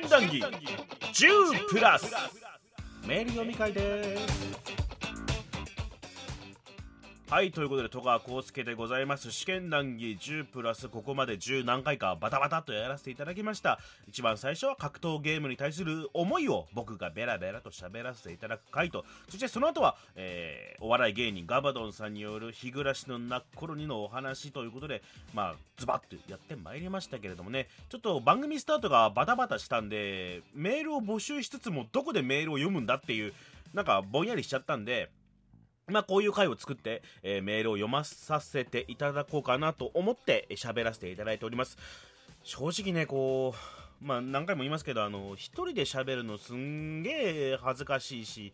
験談義10プラス。メール読み会です。はいということで戸川浩介でございます。試験談義10プラスここまで10何回かバタバタとやらせていただきました。一番最初は格闘ゲームに対する思いを僕がベラベラと喋らせていただく回と。そしてその後は、えー、お笑い芸人ガバドンさんによる日暮らしの泣く頃にのお話ということでまあズバッとやってまいりましたけれどもね。ちょっと番組スタートがバタバタしたんでメールを募集しつつもどこでメールを読むんだっていうなんかぼんやりしちゃったんでまあ、こういう回を作って、えー、メールを読まさせていただこうかなと思って喋らせていただいております。正直ね、こう、まあ、何回も言いますけど、あの、一人で喋るのすんげえ恥ずかしいし、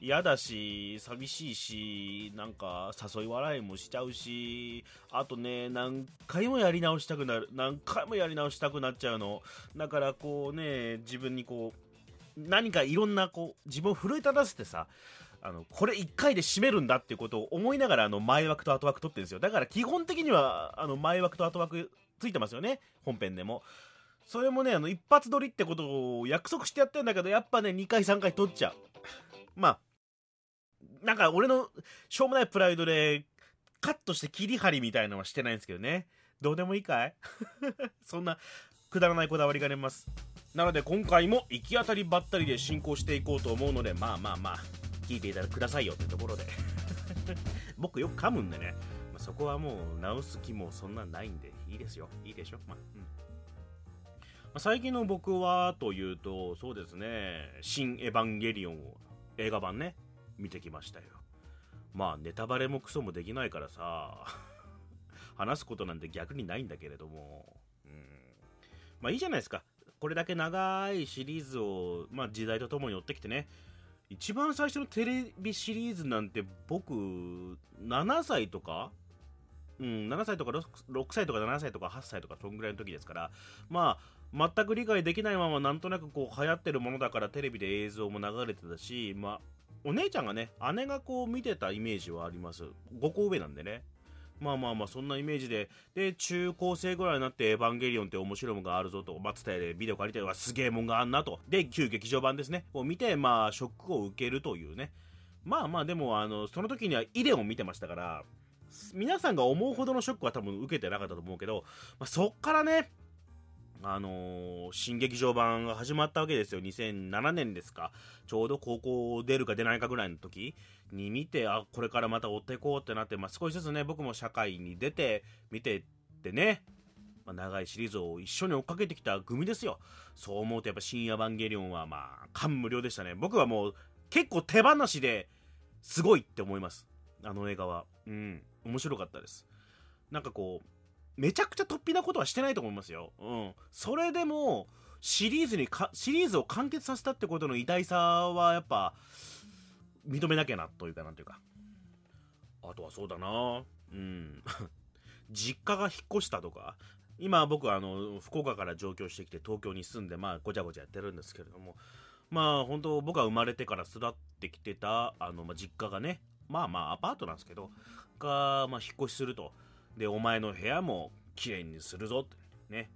嫌だし、寂しいし、なんか誘い笑いもしちゃうし、あとね、何回もやり直したくなる、何回もやり直したくなっちゃうの。だからこうね、自分にこう、何かいろんなこう、自分を奮い立たせてさ、あのこれ1回で締めるんだっていうことを思いながらあの前枠と後枠取ってるんですよ。だから基本的にはあの前枠と後枠ついてますよね。本編でも。それもねあの一発撮りってことを約束してやってるんだけどやっぱね2回3回取っちゃう。まあなんか俺のしょうもないプライドでカットして切り張りみたいなのはしてないんですけどね。どうでもいいかい？そんなくだらないこだわりがあります。なので今回も行き当たりばったりで進行していこうと思うのでまあまあまあ。聞いていただくださいよってところで。僕よく噛むんでね、まあ、そこはもう直す気もそんなないんでいいですよ。いいでしょ？まあ、うん。まあ、最近の僕はというとそうですね「新エヴァンゲリオン」を映画版ね見てきましたよ。まあネタバレもクソもできないからさ 話すことなんて逆にないんだけれども、うん、まあいいじゃないですか。これだけ長いシリーズを、まあ、時代とともに追ってきてね。一番最初のテレビシリーズなんて僕7歳とかうん、7歳とか 6, 6歳とか7歳とか8歳とかそんぐらいの時ですからまあ全く理解できないままなんとなくこう流行ってるものだからテレビで映像も流れてたしまあお姉ちゃんがね姉がこう見てたイメージはあります。5個上なんでね。まあまあまあ、そんなイメージで、で、中高生ぐらいになって、エヴァンゲリオンって面白いものがあるぞと、松田でビデオ借りて、わ、すげえもんがあんなと。で、旧劇場版ですね。を見て、まあ、ショックを受けるというね。まあまあ、でも、あの、その時にはイデオン見てましたから、皆さんが思うほどのショックは多分受けてなかったと思うけど、まあ、そっからね、あのー、新劇場版が始まったわけですよ。2007年ですか。ちょうど高校出るか出ないかぐらいの時に見て、あ、これからまた追っていこうってなって、まあ、少しずつね、僕も社会に出て、見てってね、まあ、長いシリーズを一緒に追っかけてきた組ですよ。そう思うとやっぱ深夜バンゲリオンはまあ、感無量でしたね。僕はもう結構手放しですごいって思います。あの映画は。うん。面白かったです。なんかこう、めちゃくちゃ突飛なことはしてないと思いますよ。うん。それでも、シリーズにか、シリーズを完結させたってことの偉大さはやっぱ、認めなきゃな、というか、なんというか。あとはそうだなうん。実家が引っ越したとか、今僕はあの、福岡から上京してきて東京に住んで、まあ、ごちゃごちゃやってるんですけれども、まあ、本当僕が生まれてから育ってきてた、あの、まあ、実家がね、まあまあ、アパートなんですけど、が、まあ、引っ越しすると。で、お前の部屋も綺麗にするぞって。ね。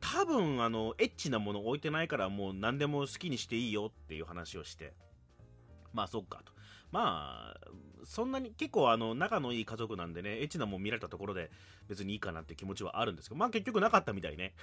多分、あの、エッチなもの置いてないからもう何でも好きにしていいよっていう話をして。まあ、そっかと。まあ、そんなに結構あの仲のいい家族なんでね、エッチなもん見られたところで別にいいかなって気持ちはあるんですけど、まあ結局なかったみたいね。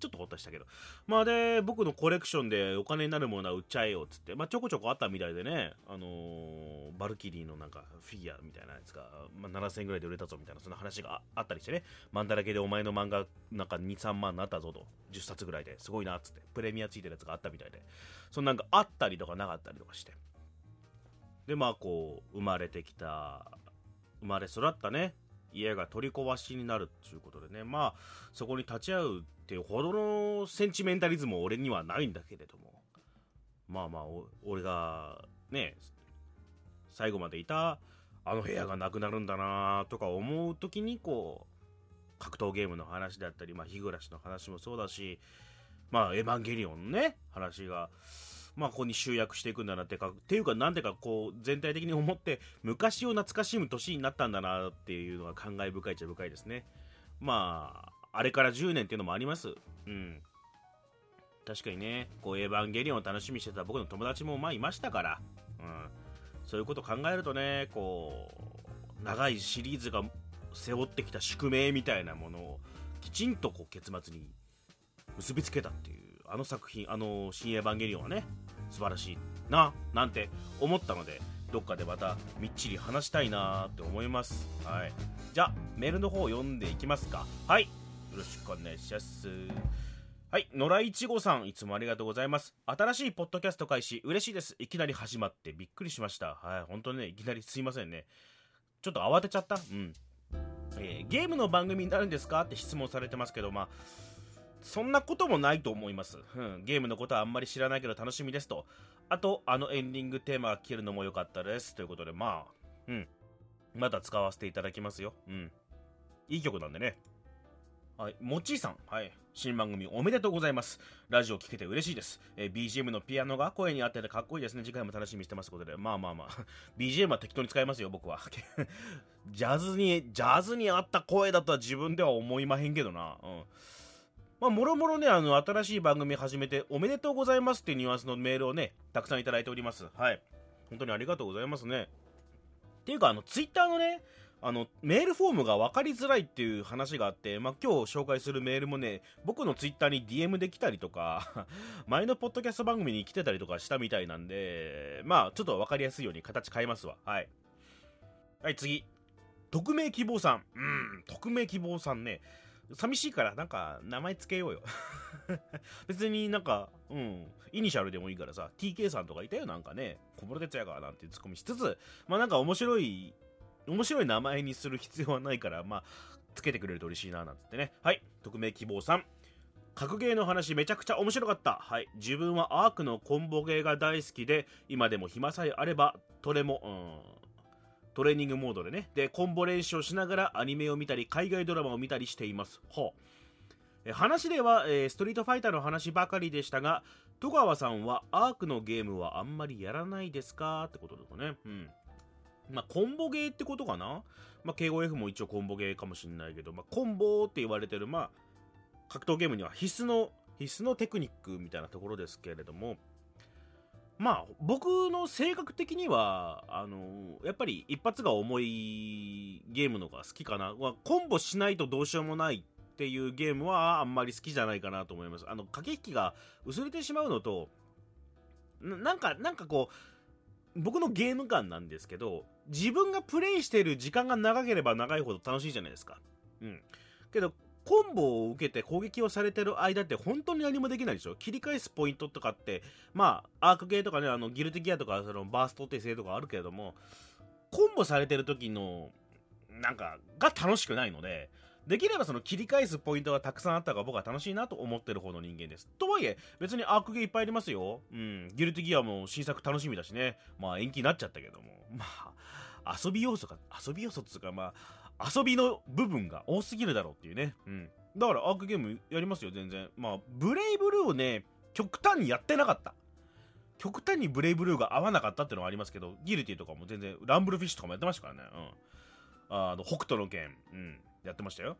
ちょっとほっとしたけど。まあで、僕のコレクションでお金になるものは売っちゃえよっつって、まあちょこちょこあったみたいでね、あのー、バルキリーのなんかフィギュアみたいなやつが、まあ、7000円ぐらいで売れたぞみたいな、そんな話があったりしてね、マンだらけでお前の漫画なんか2、3万になったぞと、10冊ぐらいで。すごいなっつって、プレミアついてるやつがあったみたいで、そんなんかあったりとかなかったりとかして。で、まあこう、生まれてきた、生まれ育ったね、家が取り壊しになるっていうことでね、まあ、そこに立ち会うっていうほどのセンチメンタリズムは俺にはないんだけれども、まあまあ、俺がね、最後までいたあの部屋がなくなるんだなとか思う時にこう、格闘ゲームの話だったり、まあ、日暮らしの話もそうだし、まあ、エヴァンゲリオンのね、話が、まあ、ここに集約していくんだなってか、っていうか、なんでかこう、全体的に思って、昔を懐かしむ年になったんだなっていうのが感慨深いっちゃ深いですね。まあ、あれから10年っていうのもあります。うん。確かにねこうエヴァンゲリオンを楽しみにしてた僕の友達もまあいましたから、うん、そういうこと考えるとねこう長いシリーズが背負ってきた宿命みたいなものをきちんとこう結末に結びつけたっていうあの作品あの「新エヴァンゲリオン」はね素晴らしいななんて思ったのでどっかでまたみっちり話したいなって思います。はい。じゃあメールの方を読んでいきますか。はい。ろしくお願いします。はい野良いちごさんいつもありがとうございます。新しいポッドキャスト開始嬉しいです。いきなり始まってびっくりしました。はい本当にねいきなりすいませんね。ちょっと慌てちゃった？うん。えーゲームの番組になるんですか？って質問されてますけどまあそんなこともないと思います、うん、ゲームのことはあんまり知らないけど楽しみですと。あとあのエンディングテーマが聴けるのも良かったです。ということでまあうん。また使わせていただきますよ。うん。いい曲なんでね。はい、もちーさん、はい、新番組おめでとうございます。ラジオ聴けて嬉しいです。えー BGM のピアノが声に合っててかっこいいですね。次回も楽しみにしてますことで、まあまあまあ、BGM は適当に使いますよ、僕は。ジャズに、ジャズに合った声だとは自分では思いまへんけどな。うん。まあ、もろもろね、あの、新しい番組始めておめでとうございますっていうニュアンスのメールをね、たくさんいただいております。はい。本当にありがとうございますね。っていうか、あの、ツイッターのね、あの、メールフォームが分かりづらいっていう話があって、まあ、今日紹介するメールもね、僕のツイッターに DM で来たりとか、前のポッドキャスト番組に来てたりとかしたみたいなんで、まあ、ちょっと分かりやすいように形変えますわ。はい。はい、次。匿名希望さん。うん、匿名希望さんね。寂しいから、なんか、名前つけようよ。別になんか、うん、イニシャルでもいいからさ、TK さんとかいたよ、なんかね。小室哲也がなんてツッコミしつつ、まあなんか面白い、面白い名前にする必要はないから、まあ、つけてくれると嬉しいな、なんつってね。はい、匿名希望さん。格ゲーの話めちゃくちゃ面白かった。はい。自分はアークのコンボゲーが大好きで、今でも暇さえあれば、トレも、うん、トレーニングモードでね。で、コンボ練習をしながらアニメを見たり、海外ドラマを見たりしています。はあ。え話では、えーストリートファイターの話ばかりでしたが、戸川さんはアークのゲームはあんまりやらないですか？ってことですね。うん。まあ、コンボゲーってことかな？まあ、K5F も一応コンボゲーかもしれないけど、まあ、コンボって言われてる、まあ、格闘ゲームには必須の、必須のテクニックみたいなところですけれども、まあ、僕の性格的には、あのやっぱり一発が重いゲームのが好きかな。まあコンボしないとどうしようもないっていうゲームはあんまり好きじゃないかなと思います。あの、駆け引きが薄れてしまうのと、なんか、なんかこう、僕のゲーム感なんですけど、自分がプレイしている時間が長ければ長いほど楽しいじゃないですか。うん。けど、コンボを受けて攻撃をされてる間って本当に何もできないでしょ切り返すポイントとかって、まあ、アークゲーとかね、あの、ギルティギアとか、その、バースト手製とかあるけれども、コンボされてる時の、なんか、が楽しくないので、できればその切り返すポイントがたくさんあった方が僕は楽しいなと思ってる方の人間です。とはいえ、別にアークゲーいっぱいありますよ。うん。ギルティギアも新作楽しみだしね。まあ延期になっちゃったけども。まあ、遊び要素が、遊び要素っつうかまあ、遊びの部分が多すぎるだろうっていうね。うん。だからアークゲームやりますよ、全然。まあ、ブレイブルーをね、極端にやってなかった。極端にブレイブルーが合わなかったっていうのはありますけど、ギルティとかも全然、ランブルフィッシュとかもやってましたからね。うん。あの、北斗の剣、うん、やってましたよ。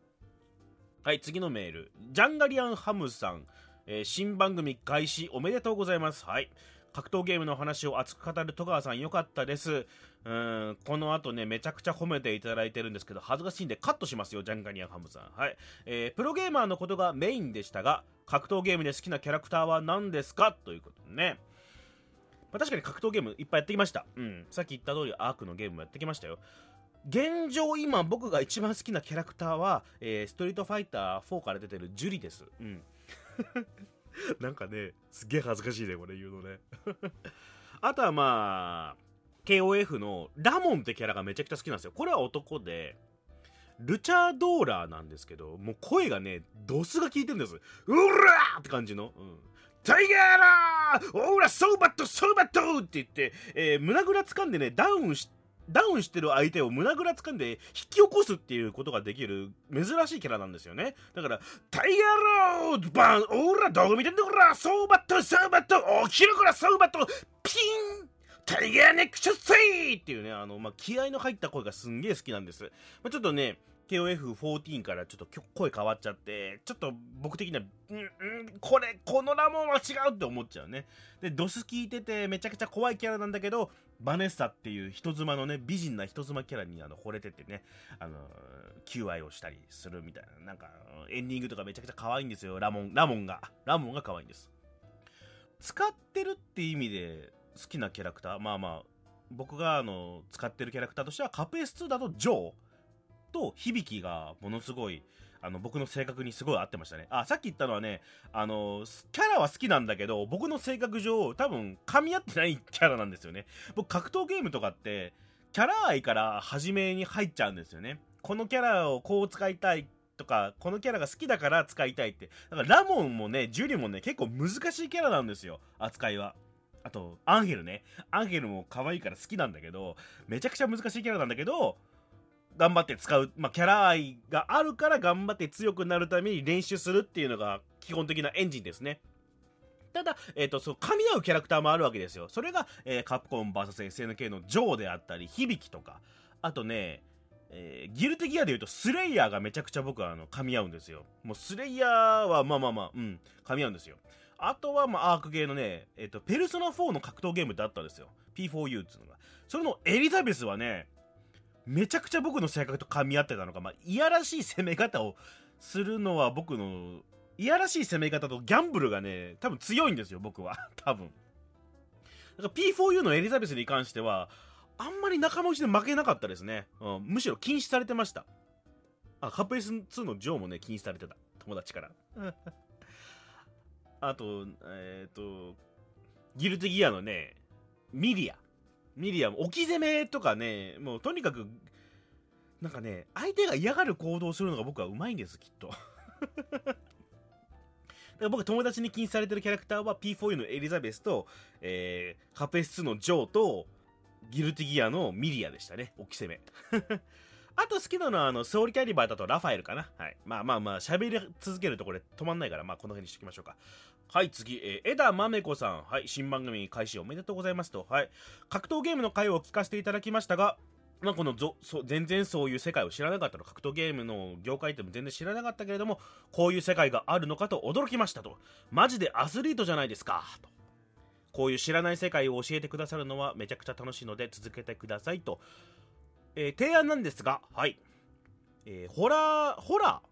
はい、次のメール。ジャンガリアンハムさん、えー新番組開始おめでとうございます。はい。格闘ゲームの話を熱く語る戸川さんよかったです。うん、この後ね、めちゃくちゃ褒めていただいてるんですけど、恥ずかしいんでカットしますよ、ジャンガリアハムさん。はい。えープロゲーマーのことがメインでしたが、格闘ゲームで好きなキャラクターは何ですか？ということでね。まあ、確かに格闘ゲームいっぱいやってきました。うん。さっき言った通りアークのゲームもやってきましたよ。現状今僕が一番好きなキャラクターは、えーストリートファイター4から出てるジュリです。うん。なんかね、すげえ恥ずかしいね、これ言うのね。あとはまあ、KOF のラモンってキャラがめちゃくちゃ好きなんですよ。これは男で、ルチャードーラーなんですけど、もう声がね、ドスが効いてるんです。うらーって感じの。うん。タイガーラーオーラソーバットソーバットって言って、えー胸ぐら掴んでね、ダウンし、ダウンしてる相手を胸ぐら掴んで引き起こすっていうことができる珍しいキャラなんですよね。だから、タイヤローバンオーラどこ見てんだこらソーバットソーバット起きるこらソーバットピンタイガーネックショッセイっていうね、あの、まあ、気合の入った声がすんげえ好きなんです。まあ、ちょっとね、KOF14 からちょっと声変わっちゃって、ちょっと僕的には、うん、ん、これ、このラモンは違うって思っちゃうね。で、ドス聞いててめちゃくちゃ怖いキャラなんだけど、バネッサっていう人妻のね、美人な人妻キャラにあの惚れててね、あの、求愛をしたりするみたいな、なんか、エンディングとかめちゃくちゃ可愛いんですよ、ラモン、ラモンが。ラモンが可愛いんです。使ってるって意味で好きなキャラクター、まあまあ、僕があの、使ってるキャラクターとしては、カプエス2だとジョー。と響きがものすごいあの僕の性格にすごい合ってましたね。あさっき言ったのはねあのキャラは好きなんだけど僕の性格上多分噛み合ってないキャラなんですよね。僕格闘ゲームとかってキャラ愛から初めに入っちゃうんですよね。このキャラをこう使いたいとかこのキャラが好きだから使いたいって。だからラモンもねジュリもね結構難しいキャラなんですよ。扱いは。あとアンヘルね。アンヘルも可愛いから好きなんだけどめちゃくちゃ難しいキャラなんだけど頑張って使う、まあ、キャラ愛があるから頑張って強くなるために練習するっていうのが基本的なエンジンですね。ただ、えっ、ー、と、そう、噛み合うキャラクターもあるわけですよ。それが、えー、カプコン VSSNK のジョーであったり、響きとか、あとね、えー、ギルテギアで言うと、スレイヤーがめちゃくちゃ僕は、あの、噛み合うんですよ。もう、スレイヤーは、まあまあまあ、うん、噛み合うんですよ。あとは、まあ、アークゲーのね、えっ、と、ペルソナ4の格闘ゲームってあったんですよ。P4U っていうのが。それのエリザベスはね、めちゃくちゃ僕の性格と噛み合ってたのか、まあ、いやらしい攻め方をするのは僕の、いやらしい攻め方とギャンブルがね、多分強いんですよ、僕は。多分。だから P4U のエリザベスに関しては、あんまり仲間内で負けなかったですね。うん、むしろ禁止されてました。あ、カップ S2 のジョーもね、禁止されてた。友達から。あと、えっ、ー、と、ギルティギアのね、ミリア。ミリアム、置き攻めとかね、もうとにかく、なんかね、相手が嫌がる行動をするのが僕はうまいんです、きっと。だから僕友達に禁止されてるキャラクターは P4U のエリザベスと、えー、カペス2のジョーと、ギルティギアのミリアでしたね、置き攻め。あと好きなのは、あの、ソウルキャリバーだとラファエルかな。はい。まあまあまあ、喋り続けるとこれ止まんないから、まあこの辺にしときましょうか。はい、次、えー、枝豆子さん。はい、新番組開始おめでとうございますと。はい。格闘ゲームの回を聞かせていただきましたが、まあ、このぞそ全然そういう世界を知らなかったの格闘ゲームの業界っても全然知らなかったけれどもこういう世界があるのかと驚きましたとマジでアスリートじゃないですかとこういう知らない世界を教えてくださるのはめちゃくちゃ楽しいので続けてくださいとえー、提案なんですが、はい。えー、ホラー、ホラー、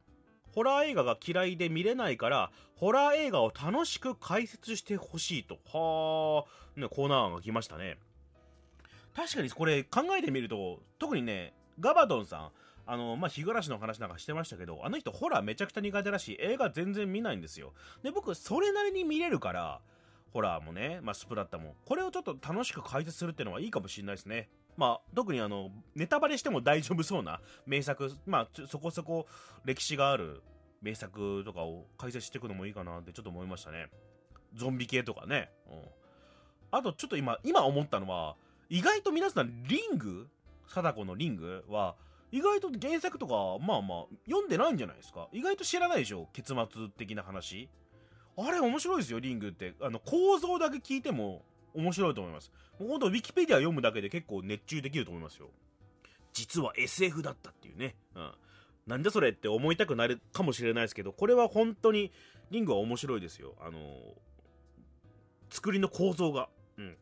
ホラー映画が嫌いで見れないから、ホラー映画を楽しく解説してほしいと。はー、ね、コーナー案が来ましたね。確かにこれ考えてみると、特にね、ガバドンさん、あの、まあ、日暮らしの話なんかしてましたけど、あの人ホラーめちゃくちゃ苦手だし、映画全然見ないんですよ。で、僕、それなりに見れるから、ホラーもね、まあ、スプラッタも、これをちょっと楽しく解説するっていうのはいいかもしれないですね。まあ、特にあの、ネタバレしても大丈夫そうな 名作、まあ、そこそこ歴史がある名作とかを解説していくのもいいかなってちょっと思いましたね。ゾンビ系とかね。うん。あと、ちょっと今、今思ったのは、意外と皆さん、リング貞子のリングは、意外と原作とか、まあまあ、読んでないんじゃないですか。意外と知らないでしょ結末的な話。あれ面白いですよ、リングって。あの、構造だけ聞いても、面白いと思います。もうほんと、ウィキペディア読むだけで結構熱中できると思いますよ。実は SF だったっていうね。うん。なんでそれって思いたくなるかもしれないですけど、これは本当に、リングは面白いですよ。あのー、作りの構造が。うん。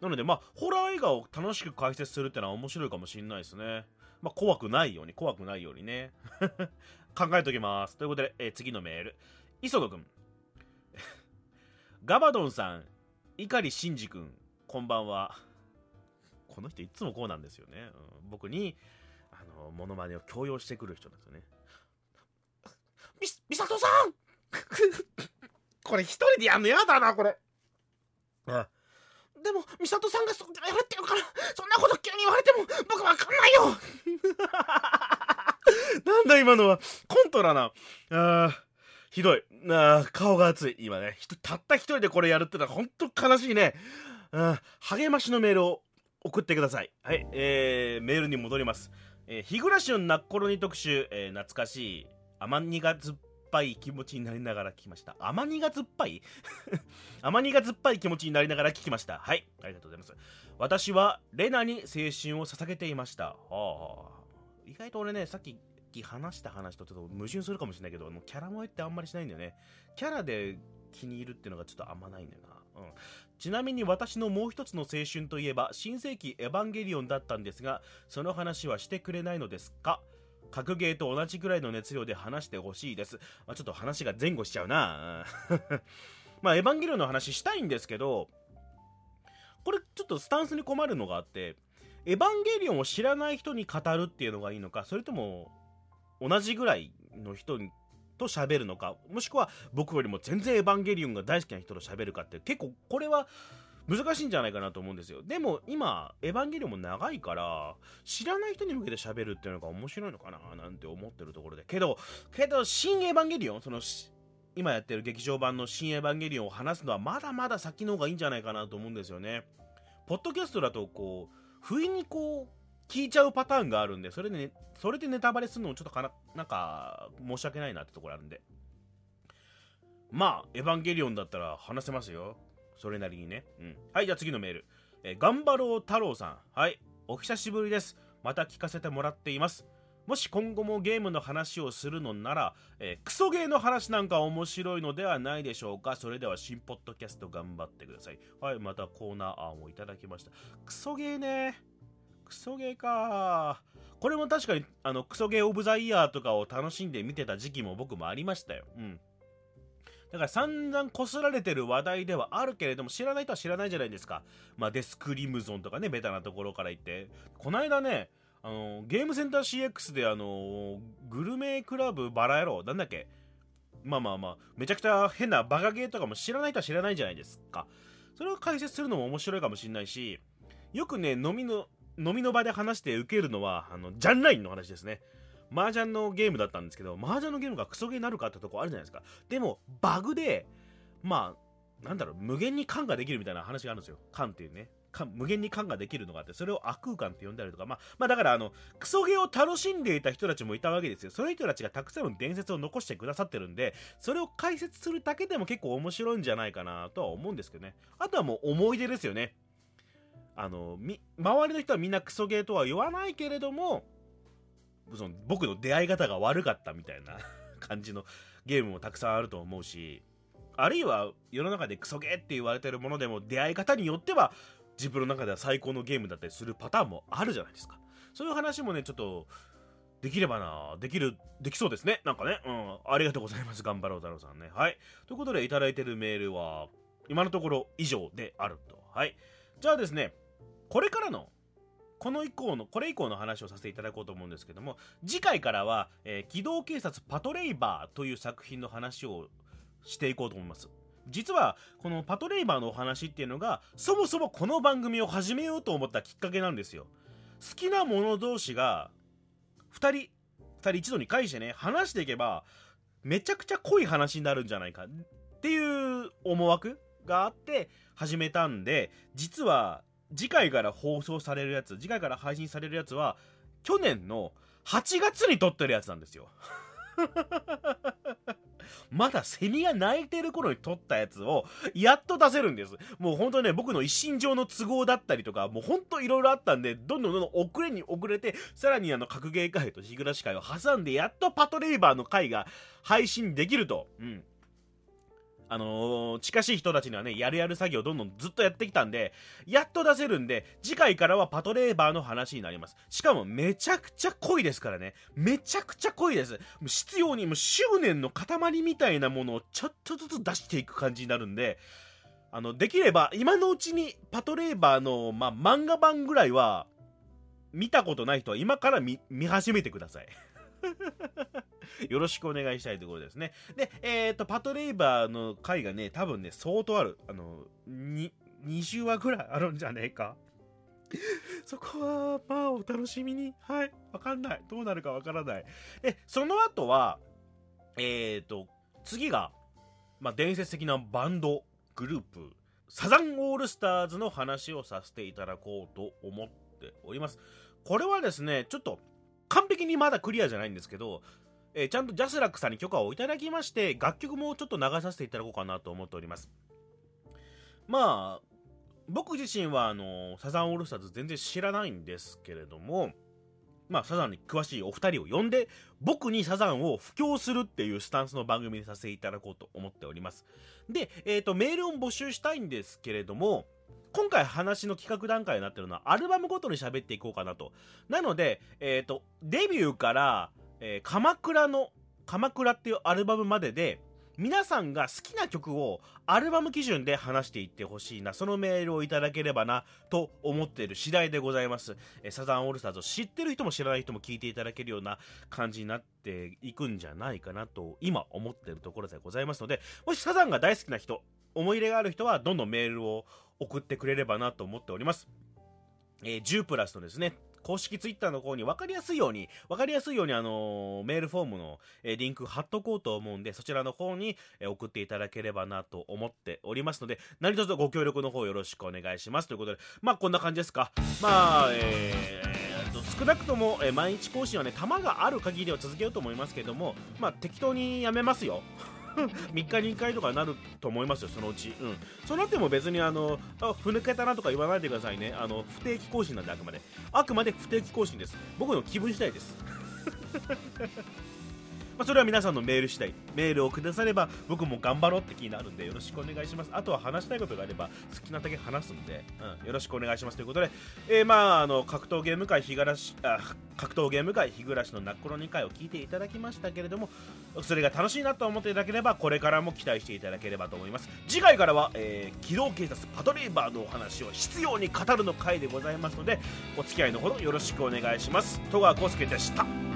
なので、まあ、ホラー映画を楽しく解説するってのは面白いかもしれないですね。まあ、怖くないように、怖くないようにね。考えときます。ということで、えー、次のメール。磯野くん。ガバドンさん、碇シンジ君こんばんは。この人いつもこうなんですよね、うん、僕にあのモノマネを強要してくる人なんですよね。みみさとさん！これ一人でやんのやだなこれ。あでも美里さんがそやるって言うからそんなこと急に言われても僕わかんないよ。なんだ今のは。コントラな。あ。ひどい。あ顔が熱い。今ね。たった一人でこれやるってのは本当悲しいね。あ励ましのメールを送ってください。はい。えー、メールに戻ります。えー、日暮らしのなっころに特集、えー、懐かしい甘苦が酸っぱい気持ちになりながら聞きました。甘苦酸っぱい？甘苦酸っぱい気持ちになりながら聞きました。はい。ありがとうございます。私はレナに青春を捧げていました。はあ、意外と俺ね、さっきき話した話とちょっと矛盾するかもしれないけど、あのキャラ萌えってあんまりしないんだよね。キャラで気に入るっていうのがちょっとあんまないんだよな。うん。ちなみに私のもう一つの青春といえば、新世紀エヴァンゲリオンだったんですが、その話はしてくれないのですか？格ゲーと同じくらいの熱量で話してほしいです。まあ、ちょっと話が前後しちゃうな。まあ、エヴァンゲリオンの話したいんですけど、これちょっとスタンスに困るのがあって、エヴァンゲリオンを知らない人に語るっていうのがいいのか、それとも同じぐらいの人と喋るのか、もしくは僕よりも全然エヴァンゲリオンが大好きな人と喋るかって結構これは難しいんじゃないかなと思うんですよ。でも今、エヴァンゲリオンも長いから、知らない人に向けて喋るっていうのが面白いのかななんて思ってるところで。けど、けど、新エヴァンゲリオン、その、今やってる劇場版の新エヴァンゲリオンを話すのはまだまだ先の方がいいんじゃないかなと思うんですよね。ポッドキャストだとこう、不意にこう、聞いちゃうパターンがあるんで、それでね、それでネタバレするのもちょっとかな、なんか、申し訳ないなってところあるんで。まあ、エヴァンゲリオンだったら話せますよ。それなりにね。うん。はい、じゃあ次のメール。えー、頑張ろう太郎さん。はい、お久しぶりです。また聞かせてもらっています。もし今後もゲームの話をするのなら、えー、クソゲーの話なんか面白いのではないでしょうか。それでは新ポッドキャスト頑張ってください。はい、またコーナー案をいただきました。クソゲーね。クソゲーか。これも確かに、あの、クソゲーオブザイヤーとかを楽しんで見てた時期も僕もありましたよ。うん。だから散々こすられてる話題ではあるけれども、知らない人は知らないじゃないですか。まあ、デスクリムゾンとかね、ベタなところから言って。こないだね、あのゲームセンター CX であのグルメクラブバラ野郎なんだっけまあまあまあめちゃくちゃ変なバカゲーとかも知らない人は知らないじゃないですかそれを解説するのも面白いかもしれないしよくね飲みの飲みの場で話して受けるのはあのジャンラインの話ですね麻雀のゲームだったんですけど麻雀のゲームがクソゲーになるかってとこあるじゃないですかでもバグでまあなんだろう無限に缶ができるみたいな話があるんですよ缶っていうね無限に感ができるのがあって、それを悪空間って呼んだりとか、まあ、まあだからあの、クソゲーを楽しんでいた人たちもいたわけですよ。そういう人たちがたくさんの伝説を残してくださってるんで、それを解説するだけでも結構面白いんじゃないかなとは思うんですけどね。あとはもう思い出ですよね。あの、み、周りの人はみんなクソゲーとは言わないけれども、その僕の出会い方が悪かったみたいな 感じのゲームもたくさんあると思うし、あるいは世の中でクソゲーって言われてるものでも出会い方によっては自分の中では最高のゲームだったりするパターンもあるじゃないですか。そういう話もね、ちょっと、できればな、できる、できそうですね。なんかね、うん、ありがとうございます。頑張ろう太郎さんね。はい。ということで、いただいてるメールは、今のところ以上であると。はい。じゃあですね、これからの、この以降の、これ以降の話をさせていただこうと思うんですけども、次回からは、えー、機動警察パトレイバーという作品の話をしていこうと思います。実はこのパトレイバーのお話っていうのがそもそもこの番組を始めようと思ったきっかけなんですよ好きな者同士が2人2人一度に返してね話していけばめちゃくちゃ濃い話になるんじゃないかっていう思惑があって始めたんで実は次回から放送されるやつ次回から配信されるやつは去年の8月に撮ってるやつなんですよ まだセミが鳴いてる頃に撮ったやつを、やっと出せるんです。もう本当ね、僕の一身上の都合だったりとか、もう本当いろいろあったんで、どんどんどんどん遅れに遅れて、さらにあの、格ゲー会と日暮らし会を挟んで、やっとパトレイバーの会が配信できると。うん。あのー、近しい人たちにはね、やるやる作業をどんどんずっとやってきたんで、やっと出せるんで、次回からはパトレーバーの話になります。しかもめちゃくちゃ濃いですからね。めちゃくちゃ濃いです。もう必要にもう執念の塊みたいなものをちょっとずつ出していく感じになるんで、あの、できれば今のうちにパトレーバーの、まあ、漫画版ぐらいは、見たことない人は今から見始めてください。よろしくお願いしたいところですね。で、えっ、ー、と、パトレイバーの回がね、多分ね、相当ある。あの、に、20話ぐらいあるんじゃねえか。そこは、まあ、お楽しみに。はい。わかんない。どうなるかわからない。で、その後は、えっ、ー、と、次が、まあ、伝説的なバンド、グループ、サザンオールスターズの話をさせていただこうと思っております。これはですね、ちょっと、完璧にまだクリアじゃないんですけど、えー、ちゃんとジャスラックさんに許可をいただきまして、楽曲もちょっと流させていただこうかなと思っております。まあ、僕自身はあの、サザンオールスターズ全然知らないんですけれども、まあ、サザンに詳しいお二人を呼んで、僕にサザンを布教するっていうスタンスの番組にさせていただこうと思っております。で、えっ、ー、と、メールを募集したいんですけれども、今回話の企画段階になってるのは、アルバムごとに喋っていこうかなと。なので、えっ、ー、と、デビューから、えー、鎌倉の、鎌倉っていうアルバムまでで、皆さんが好きな曲をアルバム基準で話していってほしいな、そのメールをいただければな、と思っている次第でございます。えサザンオールスターズを知ってる人も知らない人も聞いていただけるような感じになっていくんじゃないかなと、今思ってるところでございますので、もしサザンが大好きな人、思い入れがある人は、どんどんメールを送ってくれればなと思っております。えー、10プラスのですね、公式ツイッターの方に分かりやすいように、分かりやすいようにあのー、メールフォームの、えー、リンク貼っとこうと思うんで、そちらの方に、えー、送っていただければなと思っておりますので、何卒ご協力の方よろしくお願いします。ということで、まあこんな感じですか。まあ、えー、少なくとも、え毎日更新はね、弾がある限りは続けようと思いますけども、まあ適当にやめますよ。3日に1回とかなると思いますよ、そのうち。うん。そうなっても別に、あの、あ、ふぬけたなとか言わないでくださいね。あの、不定期更新なんで、あくまで。あくまで不定期更新です。僕の気分次第です。まあ、それは皆さんのメール次第。メールをくだされば僕も頑張ろうって気になるんでよろしくお願いします。あとは話したいことがあれば好きなだけ話すんで、うん、よろしくお願いします。ということで、えー、まああの格闘ゲーム界日暮らしあ格闘ゲーム界日暮らしのナックロ2回を聞いていただきましたけれどもそれが楽しいなと思っていただければこれからも期待していただければと思います。次回からは、えー、機動警察パトレーバーのお話を必要に語るの回でございますのでお付き合いのほどよろしくお願いします。戸川浩介でした。